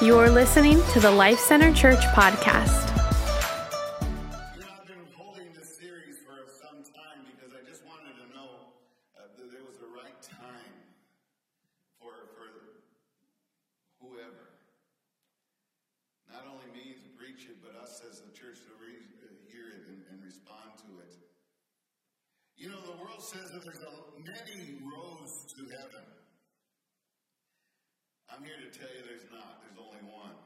You're listening to the Life Center Church podcast. You know, I've been holding this series for some time because I just wanted to know uh, that there was the right time for, for whoever. Not only me to preach it, but us as a church to re- uh, hear it and, and respond to it. You know, the world says that there's a, many roads to heaven. I'm here to tell you there's not. There's only one.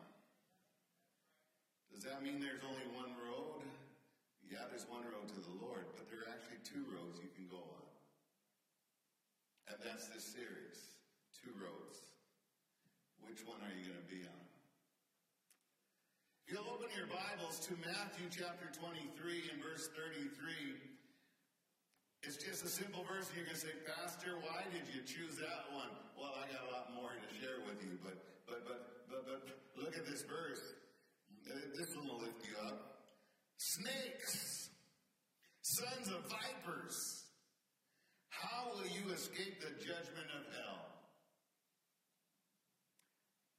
Does that mean there's only one road? Yeah, there's one road to the Lord, but there are actually two roads you can go on. This series two roads. Which one are you going to be on? You'll open your Bibles to Matthew chapter 23 and verse 33, it's just a simple verse, you're going to say, Pastor, why did you choose that one? Well, I got a lot more to share with you, but but but but but look at this verse. Uh, This one will lift you up. Snakes, sons of vipers, how will you escape the judgment of hell?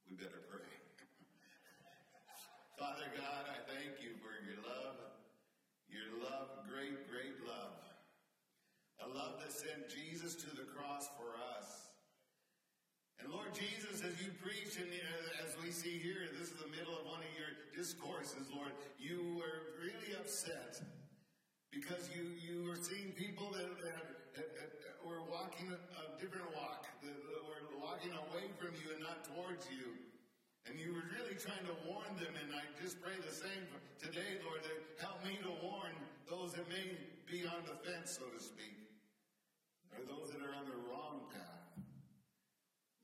We better pray. Father God, I thank you for your love, your love, great, great love. A love that sent Jesus to the cross for us. And Lord Jesus, as you preach, and as we see here, this is the middle of one of your discourses, Lord, you were really upset because you, you were seeing people that, that Uh, were walking a different walk, We're walking away from you and not towards you. And you were really trying to warn them, and I just pray the same today, Lord, that help me to warn those that may be on the fence, so to speak, or those that are on the wrong path.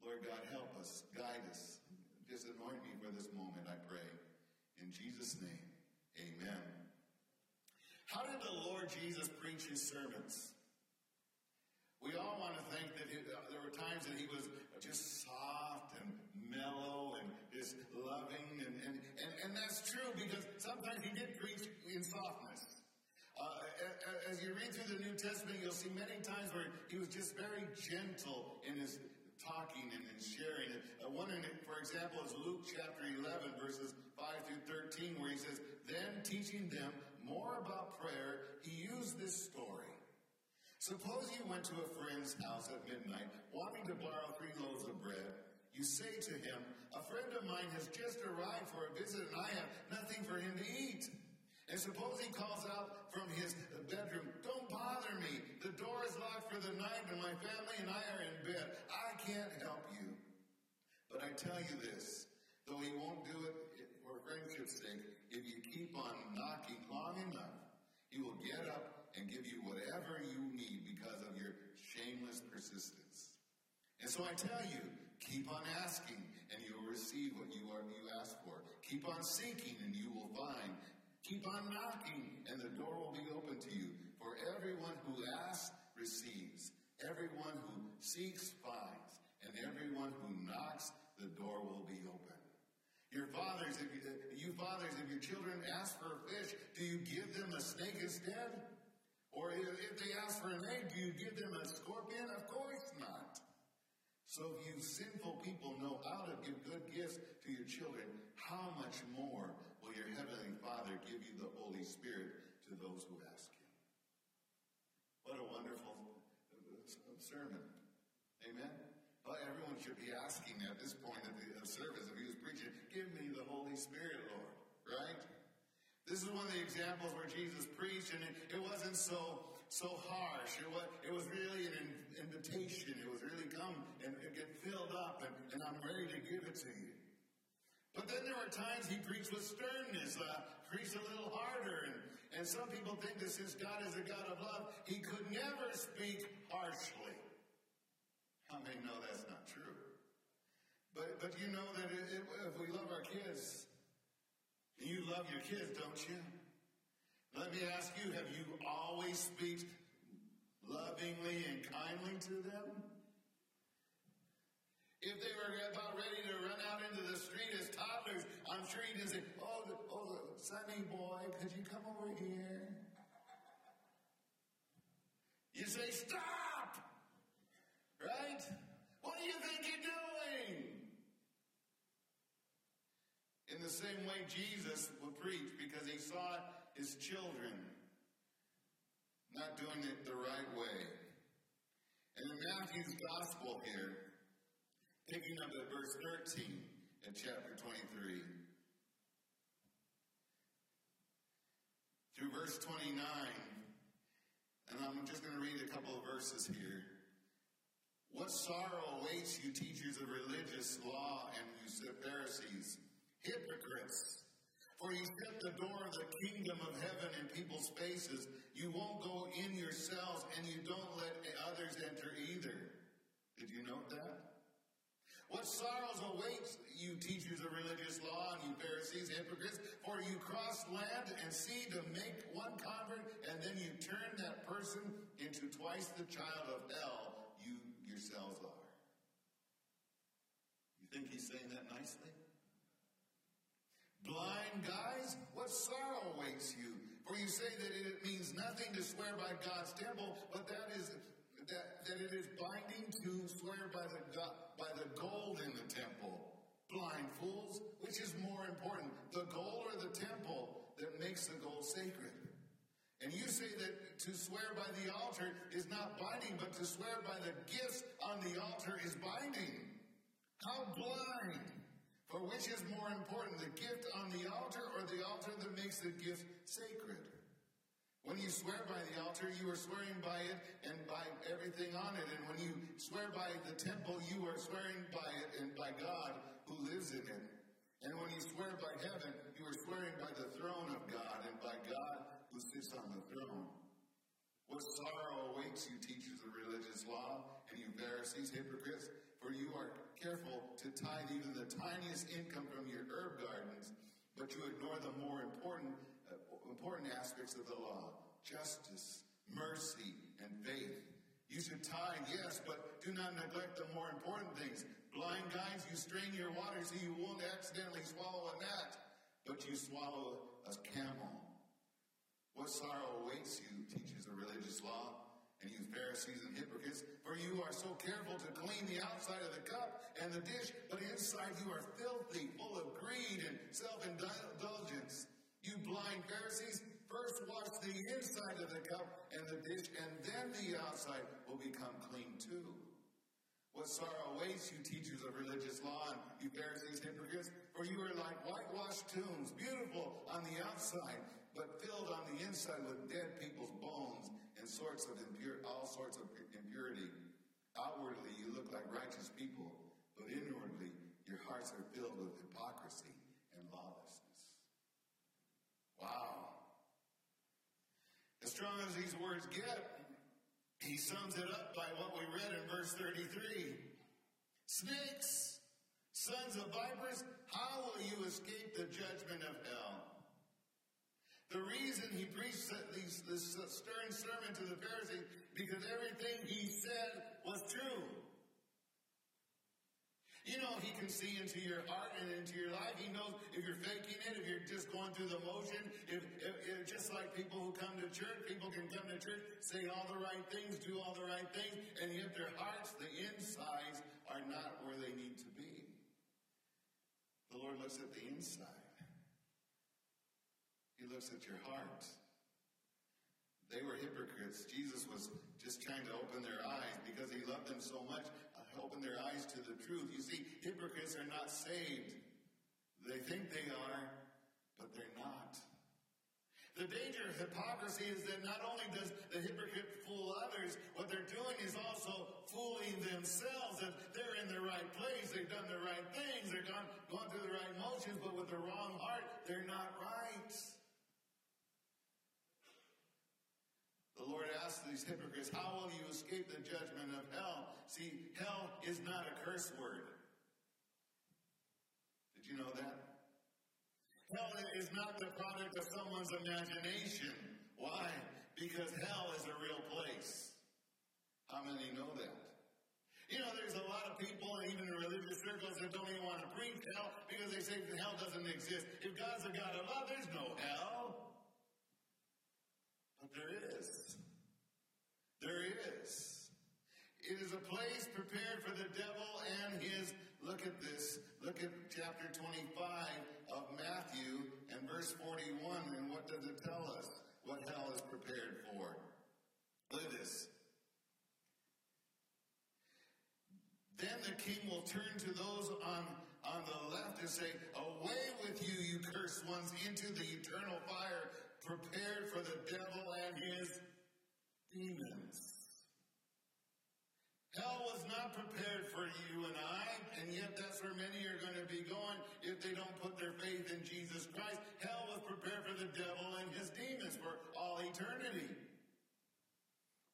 Lord God, help us, guide us. Just anoint me for this moment, I pray. In Jesus' name, amen. How did the Lord Jesus preach his sermons? We all want to think that he, uh, there were times that he was just soft and mellow and just loving, and, and, and, and that's true because sometimes he did preach in softness. Uh, as you read through the New Testament, you'll see many times where he was just very gentle in his talking and in sharing. Uh, one, in it, for example, is Luke chapter 11, verses 5 through 13, where he says, Then teaching them more about prayer, he. Suppose you went to a friend's house at midnight, wanting to borrow three loaves of bread. You say to him, A friend of mine has just arrived for a visit, and I have nothing for him to eat. And suppose he calls out from his bedroom, Don't bother me. The door is locked for the night, and my family and I are in bed. I can't help you. But I tell you this, though he won't do it for friendship's sake, if you keep on knocking long enough, he will get up and give you whatever you need because of your shameless persistence. And so I tell you, keep on asking and you will receive what you are you ask for. Keep on seeking and you will find. Keep on knocking and the door will be open to you. For everyone who asks receives. Everyone who seeks finds. And everyone who knocks, the door will be open. Your fathers, if you, you fathers, if your children ask for a fish, do you give them a snake instead? Or if they ask for an egg, do you give them a scorpion? Of course not. So if you sinful people know how to give good gifts to your children, how much more will your heavenly Father give you the Holy Spirit to those who ask him? What a wonderful uh, sermon. Amen. Well, everyone should be asking at this point of the service, if he was preaching, give me the Holy Spirit, Lord. Right? This is one of the examples where Jesus preached, and it, it wasn't so so harsh. It was, it was really an invitation. It was really come and, and get filled up, and, and I'm ready to give it to you. But then there were times he preached with sternness, uh, preached a little harder, and, and some people think that since God is a God of love, he could never speak harshly. How many know that's not true? But, but you know that if we love our kids, you love your kids, don't you? Let me ask you, have you always speak lovingly and kindly to them? If they were about ready to run out into the street as toddlers, I'm sure you didn't say, oh, the, oh, sonny boy, could you come over here? You say, stop! Right? What do you think you're doing? In the same way, Jesus would preach because he saw his children not doing it the right way. And in Matthew's gospel here, picking up at verse 13 in chapter 23, through verse 29, and I'm just going to read a couple of verses here. What sorrow awaits you, teachers of religious law and you Pharisees, hypocrites! For you shut the door of the kingdom of heaven in people's faces. You won't go in yourselves, and you don't let others enter either. Did you note that? What sorrows await you, teachers of religious law, and you Pharisees, hypocrites? For you cross land and sea to make one convert, and then you turn that person into twice the child of hell you yourselves are. You think he's saying that nicely? Blind guys, what sorrow awaits you? For you say that it means nothing to swear by God's temple, but that is that, that it is binding to swear by the by the gold in the temple. Blind fools, which is more important, the gold or the temple that makes the gold sacred? And you say that to swear by the altar is not binding, but to swear by the gifts on the altar is binding. How blind! For which is more important, the gift on the altar or the altar that makes the gift sacred? When you swear by the altar, you are swearing by it and by everything on it. And when you swear by the temple, you are swearing by it and by God who lives in it. And when you swear by heaven, you are swearing by the throne of God and by God who sits on the throne. What sorrow awaits you, teachers of religious law, and you Pharisees, hypocrites, for you are careful to tithe even the tiniest income from your herb gardens, but you ignore the more important, uh, important aspects of the law justice, mercy, and faith. You should tithe, yes, but do not neglect the more important things. Blind guides, you strain your water so you won't accidentally swallow a gnat, but you swallow a camel. What sorrow awaits you, teaches the religious law? And you Pharisees and hypocrites, for you are so careful to clean the outside of the cup and the dish, but inside you are filthy, full of greed and self-indulgence. You blind Pharisees, first wash the inside of the cup and the dish, and then the outside will become clean too. What sorrow awaits you, teachers of religious law, and you Pharisees, hypocrites, for you are like whitewashed tombs, beautiful on the outside, but filled on the inside with dead people's bones sorts of impure, all sorts of impurity. Outwardly, you look like righteous people, but inwardly, your hearts are filled with hypocrisy and lawlessness. Wow. As strong as these words get, he sums it up by what we read in verse 33. Snakes, sons of vipers, how will you escape the judgment of hell? The reason he preached this stern sermon to the Pharisees because everything he said was true. You know, he can see into your heart and into your life. He knows if you're faking it, if you're just going through the motion. If, if, if, just like people who come to church, people can come to church, say all the right things, do all the right things, and yet their hearts, the insides, are not where they need to be. The Lord looks at the inside. He looks at your heart. They were hypocrites. Jesus was just trying to open their eyes because he loved them so much, uh, open their eyes to the truth. You see, hypocrites are not saved. They think they are, but they're not. The danger of hypocrisy is that not only does the hypocrite fool others, what they're doing is also fooling themselves that they're in the right place, they've done the right things, they're gone, gone through the right motions, but with the wrong heart, they're not right. The Lord asked these hypocrites, How will you escape the judgment of hell? See, hell is not a curse word. Did you know that? Hell is not the product of someone's imagination. Why? Because hell is a real place. How many know that? You know, there's a lot of people, even in religious circles, that don't even want to preach hell because they say hell doesn't exist. If God's a God of love, there's no hell. But there is. There is. It is a place prepared for the devil and his, look at this, look at chapter 25 of Matthew and verse 41, and what does it tell us? What hell is prepared for? Look at this. Then the king will turn to those on, on the left and say, Away with you, you cursed ones, into the eternal fire prepared for the devil and his demons. Hell was not prepared for you and I, and yet that's where many are going to be going if they don't put their faith in Jesus Christ. Hell was prepared for the devil and his demons for all eternity.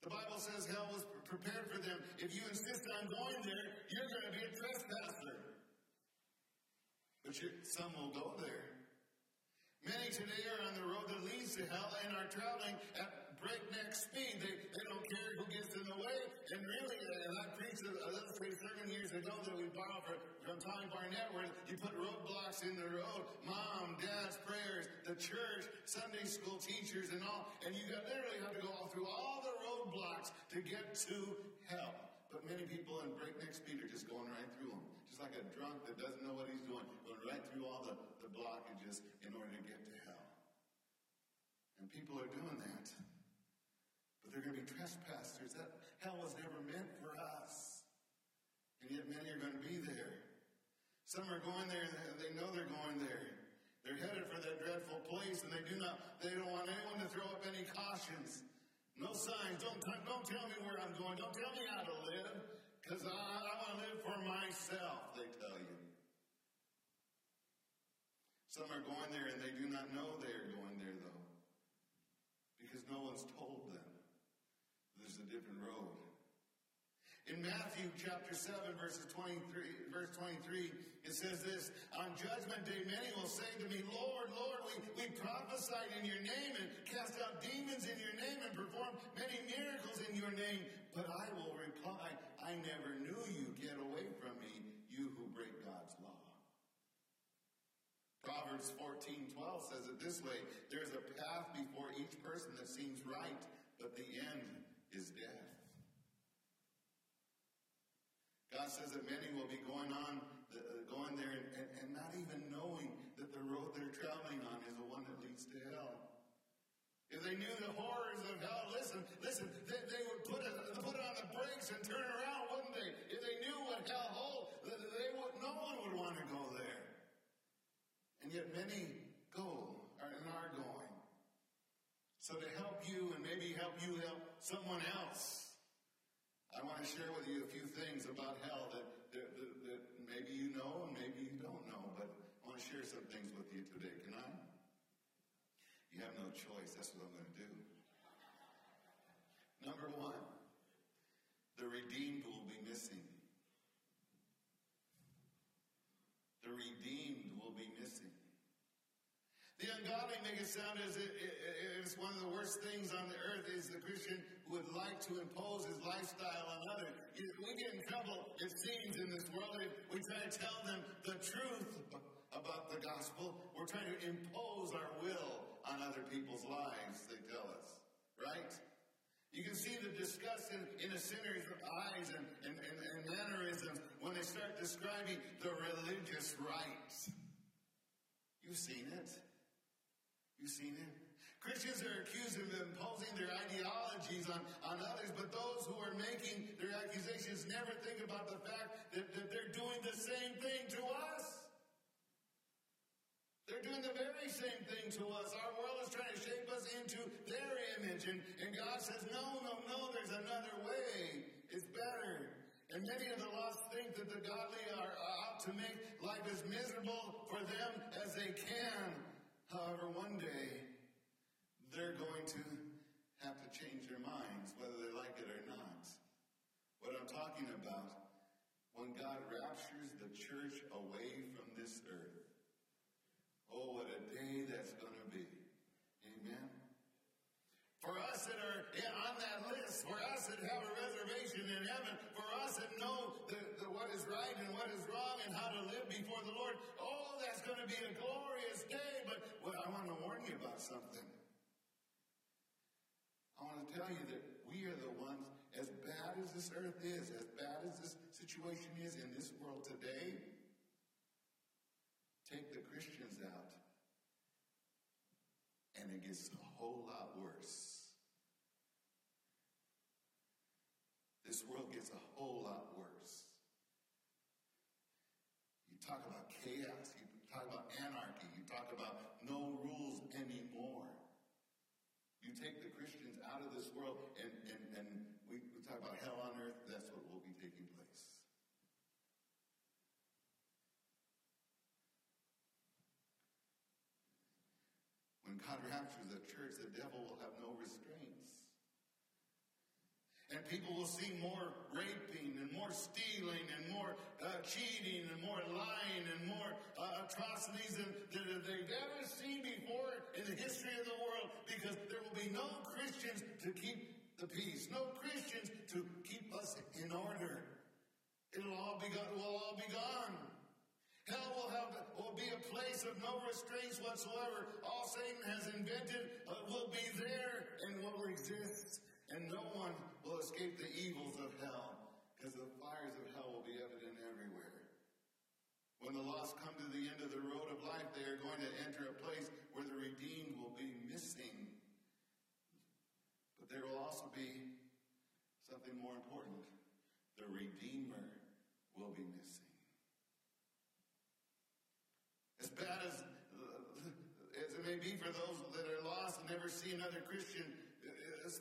The Bible says hell was prepared for them. If you insist on going there, you're going to be a trespasser. But some will go there. Many today are on the road that leads to hell and are traveling at breakneck speed. They, they don't care who gets in the way. And really, uh, and I preached a, a little sermon years ago that we borrowed from Tommy Barnett where you put roadblocks in the road. Mom, dad's prayers, the church, Sunday school teachers and all. And you literally have to go all through all the roadblocks to get to hell. But many people in breakneck speed are just going right through them. Just like a drunk that doesn't know what he's doing, going right through all the, the blockages in order to get to hell. And people are doing that. They're going to be trespassers. That hell was never meant for us. And yet many are going to be there. Some are going there and they know they're going there. They're headed for that dreadful place and they do not, they don't want anyone to throw up any cautions. No signs. Don't, don't tell me where I'm going. Don't tell me how to live. Because I, I want to live for myself, they tell you. Some are going there and they do not know they are going there, though. Because no one's told them. There's a different road. In Matthew chapter 7, verses 23, verse 23, it says this, On judgment day many will say to me, Lord, Lord, we, we prophesied in your name and cast out demons in your name and performed many miracles in your name. But I will reply, I never knew you. Get away from me, you who break God's law. Proverbs 14, 12 says it this way, There's a path before each person that seems right, but the end is death. God says that many will be going on, uh, going there and, and, and, not even knowing that the road they're traveling on is the one that leads to hell. If they knew the horrors of hell, listen, listen, they, they would put it, put it on the brakes and turn around, wouldn't they? If they knew what hell holds, they would, no one would want to go there. And yet many go and are going. So to help you and maybe help you help someone else, I want to share with you a few things about hell that, that, that, that maybe you know and maybe you don't know, but I want to share some things with you today. Can I? You have no choice. That's what I'm going to do. Number one, the redeemed will be missing. The redeemed will be missing. The it sound as if it's one of the worst things on the earth is the Christian would like to impose his lifestyle on others. We get in trouble, it seems, in this world if we try to tell them the truth about the gospel. We're trying to impose our will on other people's lives, they tell us. Right? You can see the disgust in, in a sinner's eyes and, and, and, and mannerisms when they start describing the religious rites. You've seen it. You seen it? Christians are accused of imposing their ideologies on, on others, but those who are making their accusations never think about the fact that, that they're doing the same thing to us. They're doing the very same thing to us. Our world is trying to shape us into their image, and, and God says, no, no, no, there's another way. It's better. And many of the lost think that the godly are out to make life as miserable for them as they can. However, one day they're going to have to change their minds, whether they like it or not. What I'm talking about, when God raptures the church away from this earth, oh, what a day that's going to be. Amen. For us that are on that list, for us that have a reservation in heaven, for us that know the, the, what is right and what is wrong and how to live before the Lord, oh, that's going to be a glorious day. But I want to warn you about something. I want to tell you that we are the ones, as bad as this earth is, as bad as this situation is in this world today, take the Christians out, and it gets a whole lot worse. This world gets a whole lot worse. You talk about chaos, you talk about anarchy, you talk about no rules anymore. You take the Christians out of this world, and, and, and we, we talk about hell on earth, that's what will be taking place. When God raptures the church, the devil will have no restraints. And people will see more raping and more stealing and more uh, cheating and more lying and more uh, atrocities than, than they've ever seen before in the history of the world because there will be no Christians to keep the peace, no Christians to keep us in order. It'll all be gone, will all be gone. Hell will have will be a place of no restraints whatsoever. All Satan has invented uh, will be there and will exist, and no one will escape the evils of hell, because the fires of hell will be evident everywhere. When the lost come to the end of the road of life, they are going to enter a place where the redeemed will be missing. But there will also be something more important. The Redeemer will be missing. As bad as, uh, as it may be for those that are lost and never see another Christian,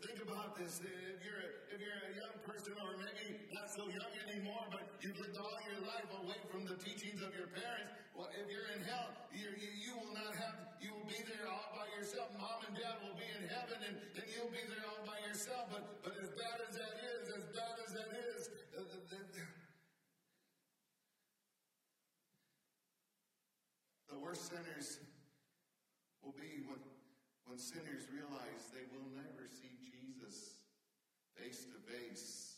think about this. If you're, a, if you're a young person, or maybe not so young anymore, but you've lived all your life away from the teachings of your parents, well, if you're in hell, you, you, you will not have, you will be there all by yourself. Mom and dad will be in heaven, and, and you'll be there all by yourself. But, but as bad as that is, as bad as that is, uh, the, the, worst sinners will be when, when sinners realize they will never see Jesus face to face.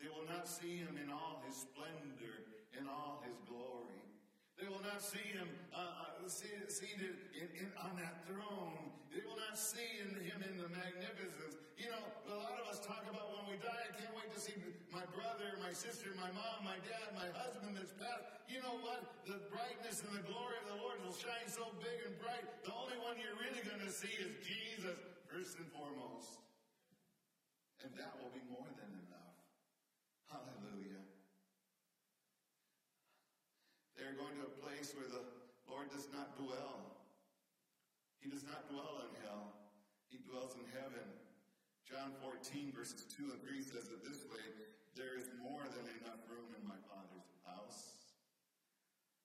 They will not see him in all his splendor, in all his glory. They will not see him uh, uh seated in, in, on that throne. They will not see in him in the magnificence. You know, a lot of us talk about when we die, I can't wait to see my brother, my sister, my mom, my dad, my husband that's passed. You know what? The brightness and the glory of the Lord will shine so big and bright. The only one you're really going to see is Jesus, first and foremost. And that will be more than enough. Hallelujah. They're going to a place where the Lord does not dwell. He does not dwell in hell. He dwells in heaven. John 14, verses 2 and 3 says it this way There is more than enough room in my Father's house.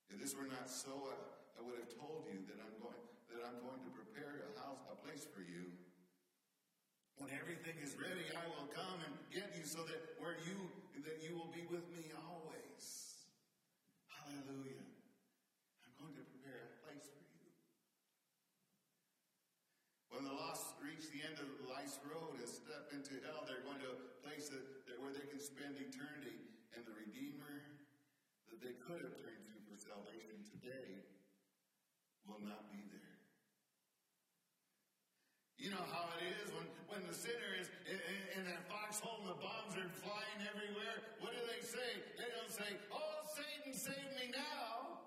If this were not so, I would have told you that I'm going, that I'm going to prepare a house, a place for you. When everything is ready, I will come and get you so that where you, that you will be with me always. Hallelujah. I'm going to prepare a place for you. When the lost reach the end of life's road and step into hell, they're going to a place that, that where they can spend eternity. And the Redeemer that they could have turned to for salvation today will not be there. You know how it is when, when the sinner is in, in, in that foxhole and the bombs are flying everywhere. What do they say? They don't say, Oh, Satan, save me now.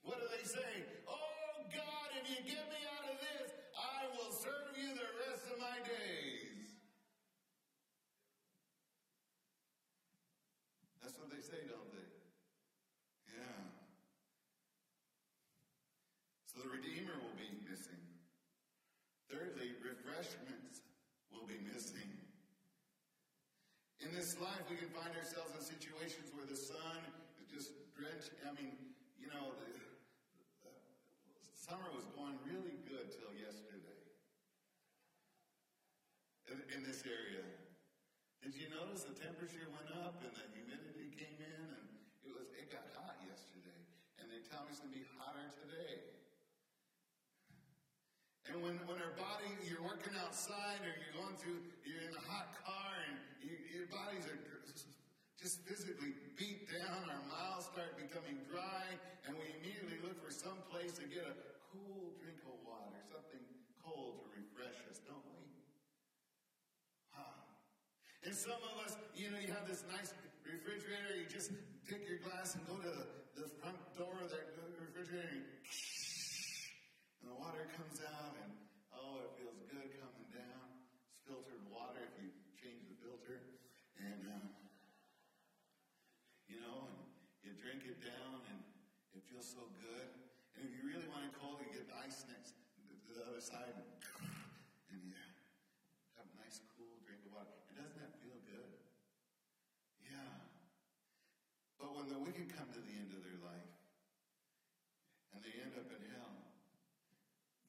What do they say? Oh, God, if you get me out of this, I will serve you the rest of my days. That's what they say, don't they? Yeah. So the Redeemer will be missing. Thirdly, refreshments will be missing. In this life, we can find ourselves in situations where the sun is just drenched. I mean, you know, the, the summer was going really good till yesterday in, in this area. Did you notice the temperature went up and the humidity came in and it was it got hot yesterday. And they tell me it's gonna be hotter today. And when, when our body, you're working outside or you're going through, you're in a hot car and you, your bodies are just physically beat down, our mouths start becoming dry, and we immediately look for some place to get a cool drink of water, something cold to refresh us, don't we? Huh. And some of us, you know, you have this nice refrigerator, you just take your glass and go to the, the front door of that refrigerator and, and the water comes out down and it feels so good. And if you really want it cold, you get the ice next to the other side and, yeah, have a nice cool drink of water. And doesn't that feel good? Yeah. But when the wicked come to the end of their life and they end up in hell,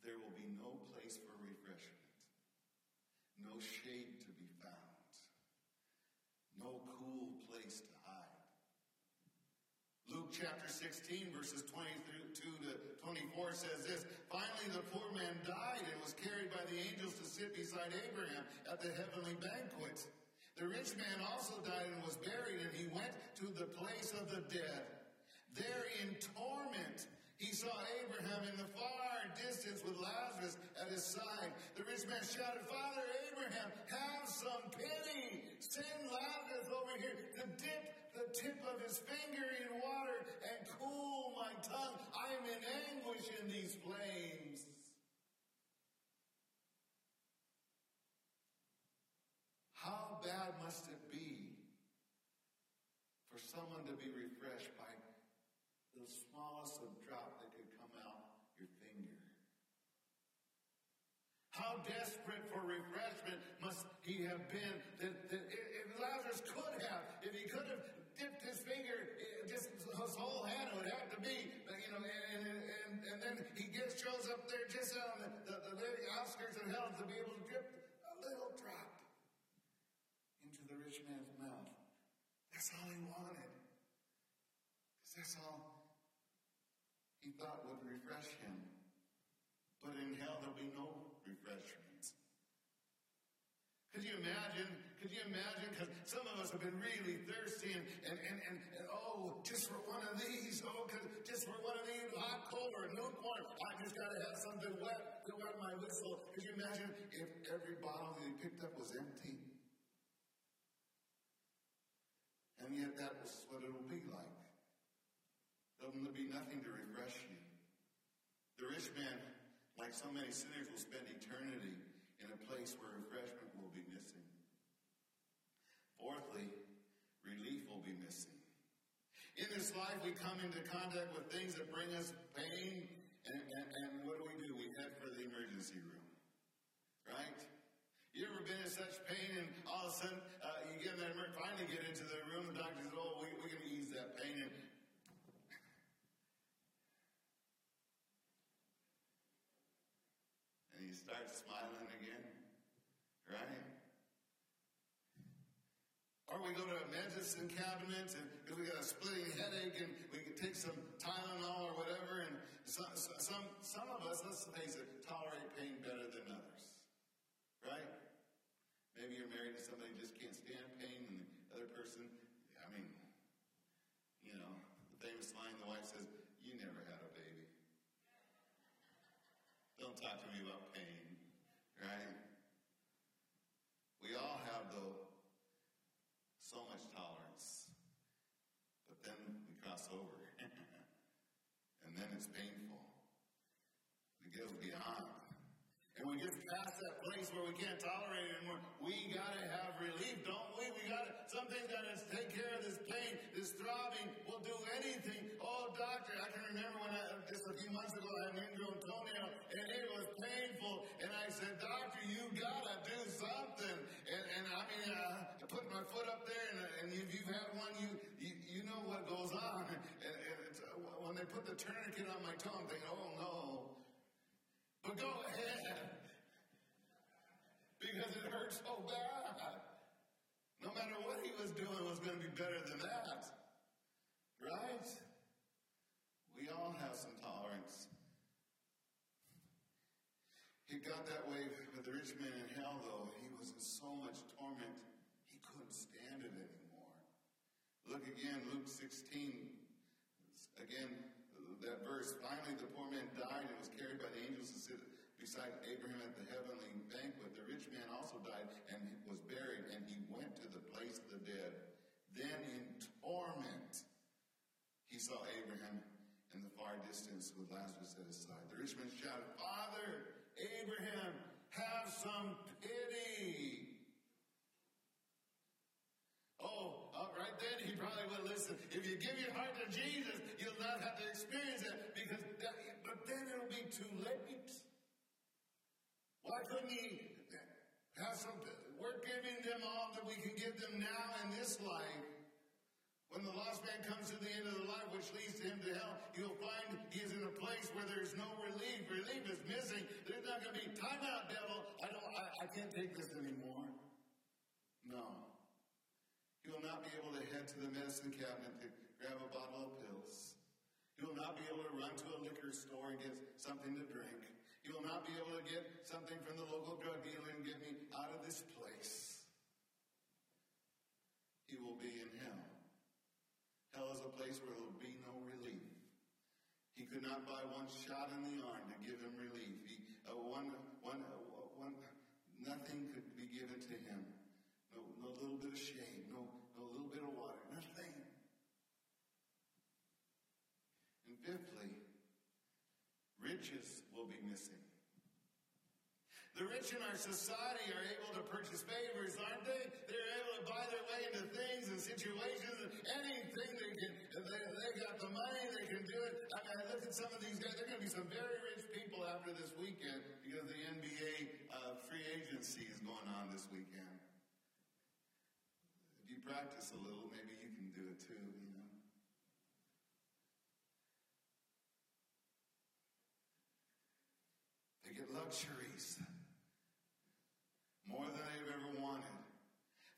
there will be no place for refreshment, no shade to be found, no cool place to hide. Luke chapter 16, verses 22 to 24 says this Finally, the poor man died and was carried by the angels to sit beside Abraham at the heavenly banquet. The rich man also died and was buried, and he went to the place of the dead. There in torment, he saw Abraham in the far distance with Lazarus at his side. The rich man shouted, Father Abraham, have some pity. Send Lazarus over here to dip tip of his finger in water and cool my tongue. I am in anguish in these flames. How bad must it be for someone to be refreshed by the smallest of drop that could come out your finger? How desperate for refreshment must he have been that, that shows up there just on the, the, the very outskirts of hell to be able to drip a little drop into the rich man's mouth. That's all he wanted. Because that's all he thought would refresh him. But in hell, there'll be no refreshment. Could you imagine? Could you imagine? Because some of us have been really thirsty and, and, and, and, and oh, just for one of these, oh, just for one of these, hot, cold, or lukewarm, I just got to have something wet my whistle. Could you imagine if every bottle that he picked up was empty? And yet that was what it will be like. There'll be nothing to refresh you. The rich man, like so many sinners, will spend eternity in a place where refreshment will be missing. Fourthly, relief will be missing. In this life, we come into contact with things that bring us pain, and, and, and what do we do? We head for the emergency room. Right? You ever been in such pain and all of a sudden uh, you get in that finally get into the room, the doctor says, oh, we, we can ease that pain. And and you start smiling again, right? Or we go to a medicine cabinet and we got a splitting headache and we can take some Tylenol or whatever. And some, some, some of us, let's face it, tolerate pain better than others, right? Maybe you're married to somebody who just can't stand pain, and the other person, I mean, you know, the famous line the wife says, You never had a baby. Don't talk to me about pain, right? We all have, though, so much tolerance. But then we cross over. and then it's painful. It goes beyond. And we get past that place where we can't tolerate it anymore. We gotta have relief, don't we? We gotta, something gotta take care of this pain, this throbbing. We'll do anything. Oh, doctor, I can remember when I, just a few months ago, I had an ingrown toenail, and it was painful. And I said, doctor, you gotta do something. And, and I mean, I put my foot up there, and, and if you've had one, you, you, you know what goes on. And, and uh, when they put the tourniquet on my toe, I'm thinking, oh no. But go ahead. Because it hurt so bad. No matter what he was doing was going to be better than that. Right? We all have some tolerance. He got that way with the rich man in hell, though. He was in so much torment, he couldn't stand it anymore. Look again, Luke 16. Again, that verse. Finally, the poor man died and was carried by the angels to sit beside Abraham at the heavenly banquet. The rich man also died and was buried, and he went to the place of the dead. Then, in torment, he saw Abraham in the far distance with Lazarus at his side. The rich man shouted, Father, Abraham, have some pity. Oh, uh, right then he probably would listen. If you give your heart to Jesus, have to experience that because, that, but then it'll be too late. Why couldn't he have something? We're giving them all that we can give them now in this life. When the lost man comes to the end of the life, which leads to him to hell, you'll find he is in a place where there's no relief. Relief is missing. There's not going to be time out, devil. I don't. I, I can't take this anymore. No. You will not be able to head to the medicine cabinet to grab a bottle of pills. He will not be able to run to a liquor store and get something to drink. You will not be able to get something from the local drug dealer and get me out of this place. He will be in hell. Hell is a place where there will be no relief. He could not buy one shot in the arm to give him relief. He, uh, one, one, uh, one, nothing could be given to him. No, no little bit of shade, no, no little bit of water, nothing. And fifthly, riches will be missing. The rich in our society are able to purchase favors, aren't they? They're able to buy their way into things and situations, anything they can. They, they got the money, they can do it. I mean, I look at some of these guys. They're going to be some very rich people after this weekend because the NBA uh, free agency is going on this weekend. If you practice a little, maybe you can do it too. You know. They get luxuries more than they've ever wanted.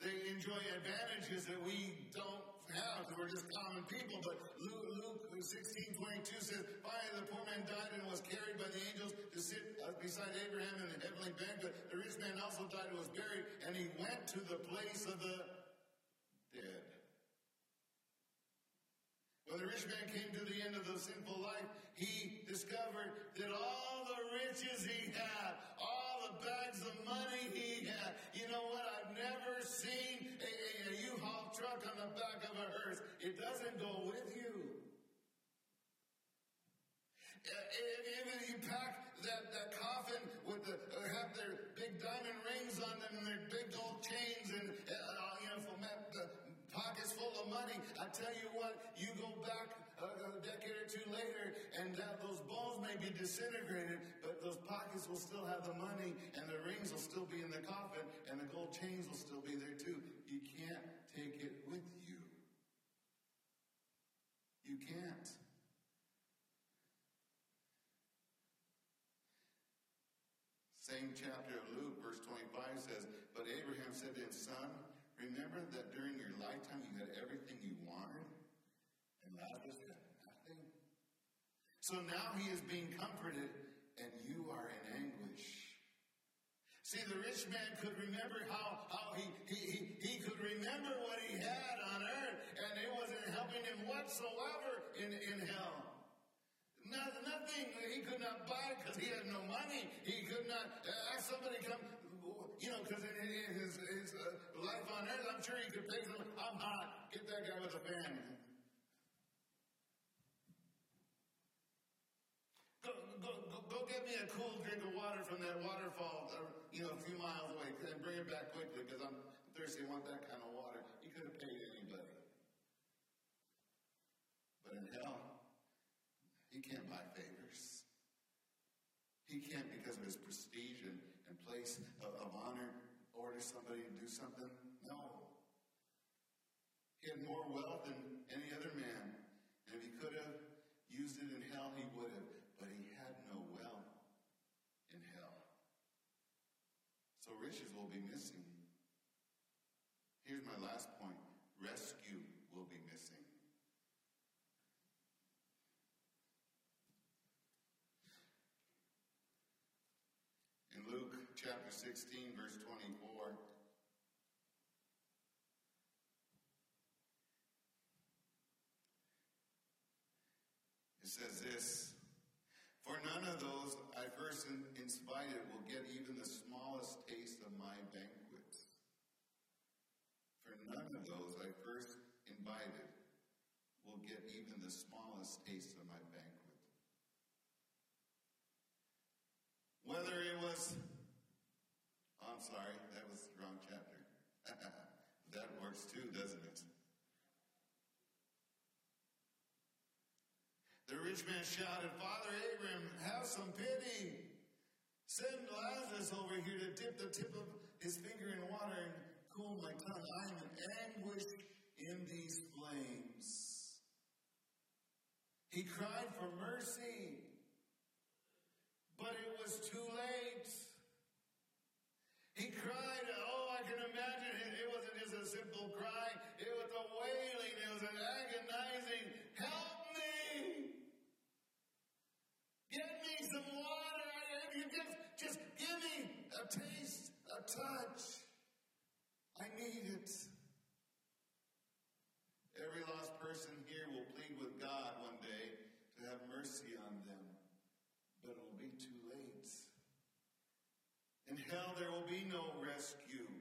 They enjoy advantages that we don't have we're just common people. But Luke, Luke 16 22 says, Finally, the poor man died and was carried by the angels to sit uh, beside Abraham in the heavenly banquet. The rich man also died and was buried, and he went to the place of the dead. When the rich man came to the end of the sinful life, he discovered that all the riches he had, all the bags of money he had, you know what? I've never seen a, a, a U-Haul truck on the back of a hearse. It doesn't go with you. Uh, Even disintegrated, but those pockets will still have the money, and the rings will still be in the coffin, and the gold chains will still be there too. You can't take it with you. You can't. Same chapter of Luke, verse 25 says, But Abraham said to his son, Remember that during your lifetime you had everything you wanted, and Lazarus had nothing. So now he is being comforted, and you are in anguish. See, the rich man could remember how, how he, he, he, could remember what he had on earth, and it wasn't helping him whatsoever in, in hell. Not, nothing he could not buy because he had no money. He could not uh, ask somebody come, you know, because in, in his, his uh, life on earth, I'm sure he could pay someone, I'm hot, get that guy with a fan. Go, go, go, go get me a cool drink of water from that waterfall, uh, you know, a few miles away, and bring it back quickly because I'm thirsty. I want that kind of water. He could have paid anybody. But in hell, he can't buy favors. He can't, because of his prestige and, and place of, of honor, order somebody to do something. No. He had more wealth than any other man. And if he could have used it in hell, he would have. But he had no wealth in hell. So riches will be missing. Here's my last point rescue will be missing. In Luke chapter 16, verse 24, it says this For none of those I first in- invited will get even the smallest taste of my banquets. For none of those I first invited will get even the smallest taste of my banquet. Whether it was, oh, I'm sorry, that was the wrong chapter. that works too, doesn't it? The rich man shouted, Father Abram, have some pity. Send Lazarus over here to dip the tip of his finger in water and cool my tongue. I am in anguish in these flames. He cried for mercy, but it was too late. He cried, oh, I can imagine it. It wasn't just a simple cry, it was a wailing, it was an agonizing, help me! Get me some You just, just give me a taste, a touch. I need it. Every lost person here will plead with God one day to have mercy on them, but it will be too late. In hell, there will be no rescue.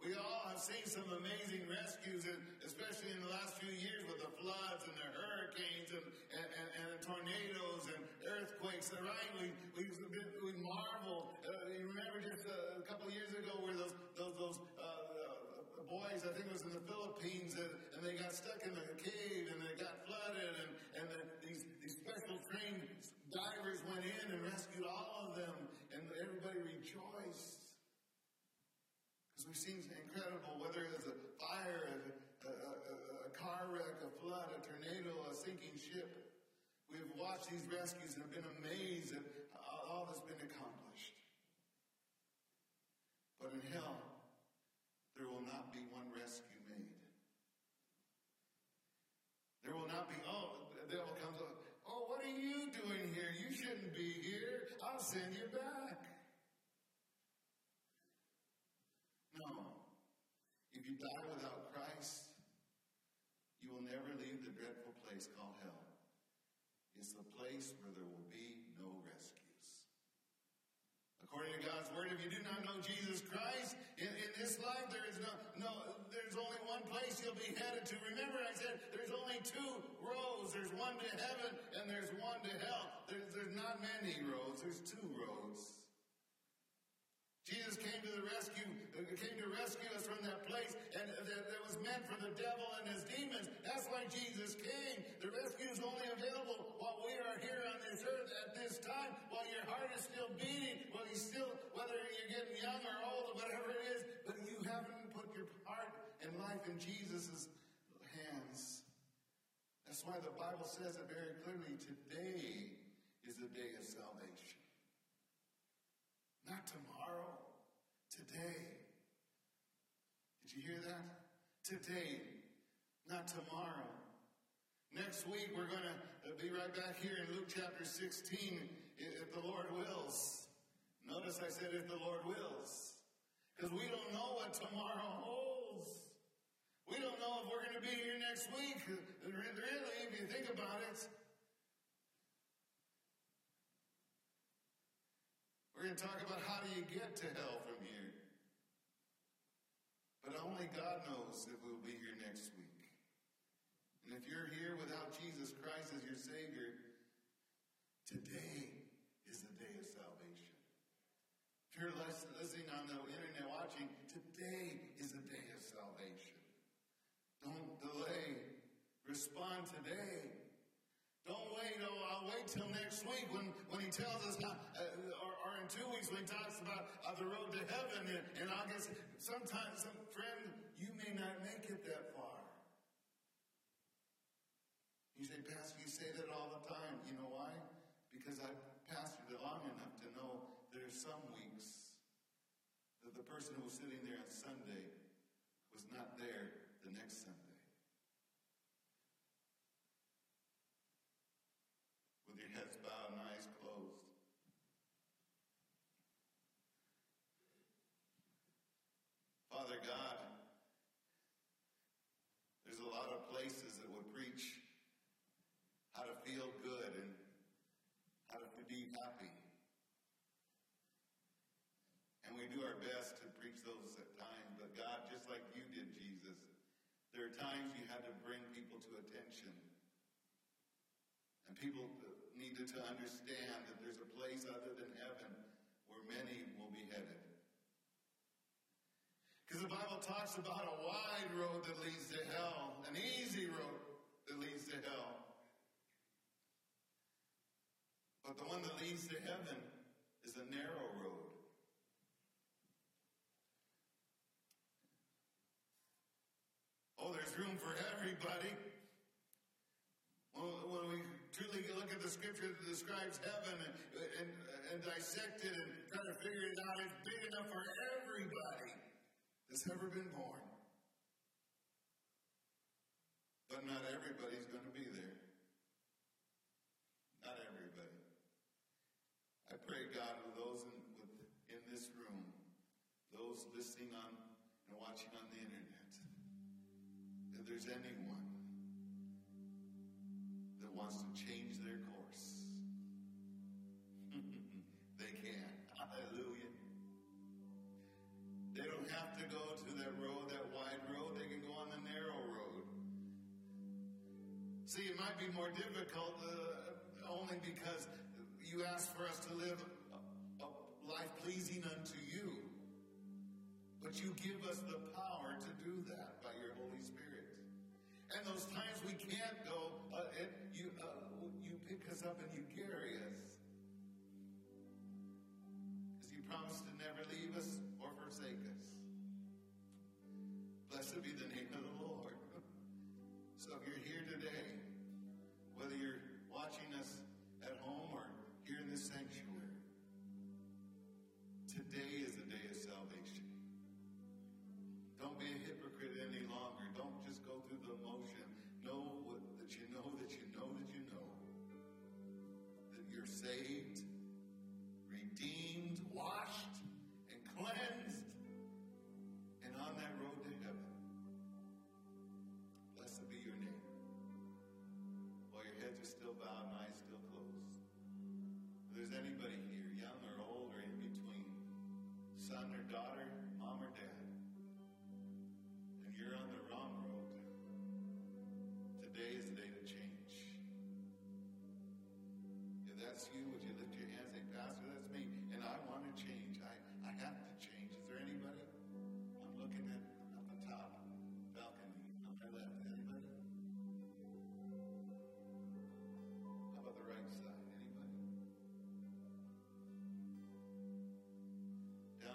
We all have seen some amazing rescues, and especially in the last few years with the floods and the hurricanes and, and, and, and tornadoes and earthquakes. the Right? We, we, we marvel. Uh, you remember just a, a couple of years ago where those, those, those uh, uh, boys, I think it was in the Philippines, and, and they got stuck in a cave and they got flooded, and, and the, these, these special trained divers went in and rescued all of them, and everybody rejoiced. Because we've seen incredible, whether it's a fire, a, a, a, car wreck, a flood, a tornado, a sinking ship. We've watched these rescues and have been amazed at all that's been accomplished. But in hell, there will not be one rescue made. There will not be, oh, the devil comes up, oh, what are you doing here? You shouldn't be here. I'll send you back. No. If you die without Christ, you will never leave the dreadful place called hell. It's the place where there will be no rescues. God's word, if you do not know Jesus Christ, in, in this life there is no, no, there's only one place you'll be headed to. Remember, I said there's only two roads. There's one to heaven and there's one to hell. There's, there's not many roads, there's two roads. Jesus came to the rescue, uh, came to rescue us from that place, and that, that was meant for the devil and his demons. That's why Jesus in Jesus' hands. That's why the Bible says it very clearly. Today is the day of salvation. Not tomorrow. Today. Did you hear that? Today, not tomorrow. Next week, we're going to uh, be right back here in Luke chapter 16, if the Lord wills. Notice I said, if the Lord wills. Because we don't know what tomorrow holds. We don't know if we're going to be here next week. Really, if you think about it, We're going to talk about how do you get to hell from here. But only God knows if we'll be here next week. And if you're here without Jesus Christ as your Savior, today is the day of salvation. If you're listening on the internet watching, today is the day of salvation. Don't delay. Respond today. Don't wait. Oh, I'll wait till next week when, when he tells us how, uh, or, or, in two weeks when he talks about uh, the road to heaven. And, I'll guess sometimes, some friend, you may not make it that far. You say, Pastor, you say that all the time. You know why? Because I've pastored it long enough to know there are some weeks that the person who was sitting there on Sunday was not there times you had to bring people to attention. And people needed to understand that there's a place other than heaven where many will be headed. Because the Bible talks about a wide road that leads to hell, an easy road that leads to hell. But the one that leads to heaven is a narrow road. Oh, there's room for everybody. When, we truly look at the scripture that describes heaven and, and, and dissect it and try to figure it out, it's big enough for everybody that's ever been born. But not everybody's going to be there. Not everybody. I pray, God, with those in, in this room, those listening on and watching on there's anyone that wants to change their course, they can. Hallelujah. They don't have to go to that road, that wide road. They can go on the narrow road. See, it might be more difficult uh, only because you ask for us to live a, a life pleasing unto you. But you give us the power to do that by your Holy Spirit. And those times we can't go, uh, you, uh, you pick us up and you carry us. Because you promised to never leave us or forsake us. Blessed be the name of the Lord. So if you're here today, whether you're watching us that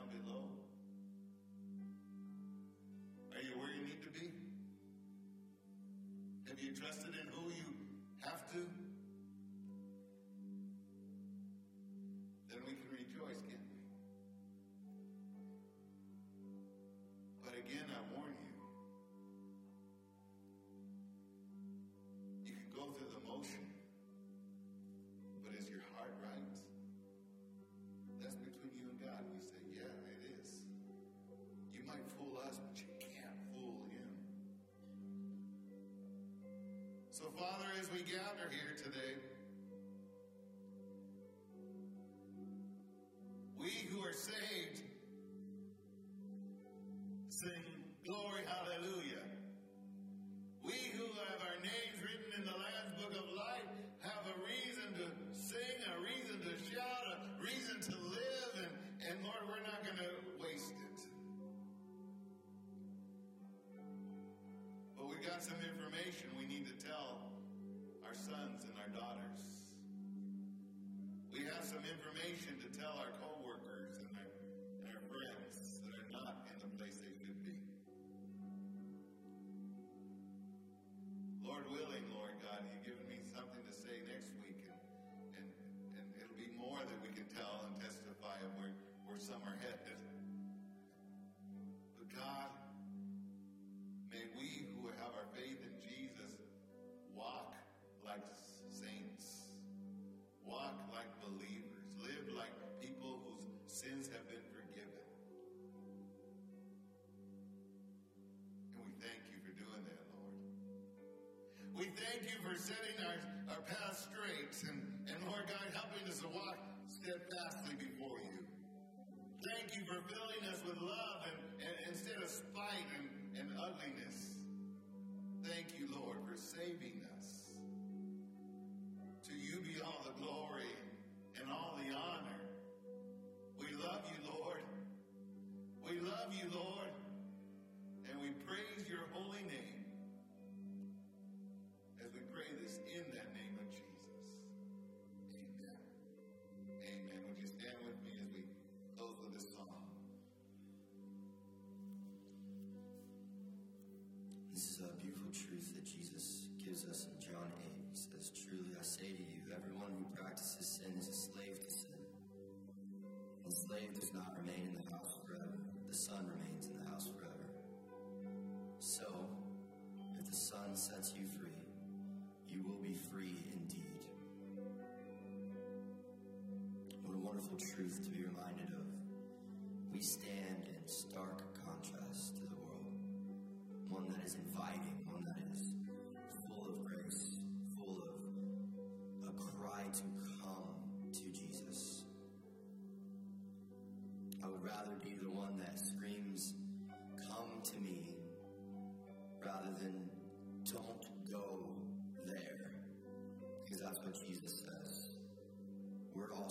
Down below? Are you where you need to be? Have you trusted in who you have to? Father, as we gather here today, some are headed. But God, may we who have our faith in Jesus walk like saints, walk like believers, live like people whose sins have been forgiven. And we thank you for doing that, Lord. We thank you for setting our, our path straight and, and Lord God, helping us to walk steadfastly before you. You for filling us with love and, and instead of spite and, and ugliness. Thank you, Lord, for saving us. To you be all the glory and all the honor. We love you, Lord. We love you, Lord. And we praise your holy name as we pray this in that name slave does not remain in the house forever, the son remains in the house forever. So, if the Son sets you free, you will be free indeed. What a wonderful truth to be reminded of. We stand in stark contrast to the world, one that is inviting,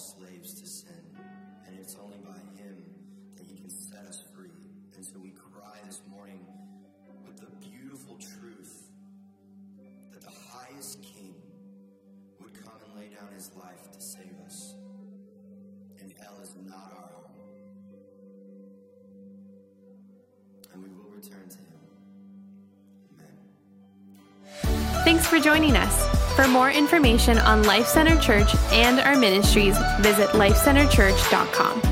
slaves to sin, and it's only by Him that He can set us free. And so we cry this morning with the beautiful truth that the highest King would come and lay down His life to save us. And hell is not our home. And we will return to Him. Amen. Thanks for joining us. For more information on Life Center Church and our ministries, visit lifecenterchurch.com.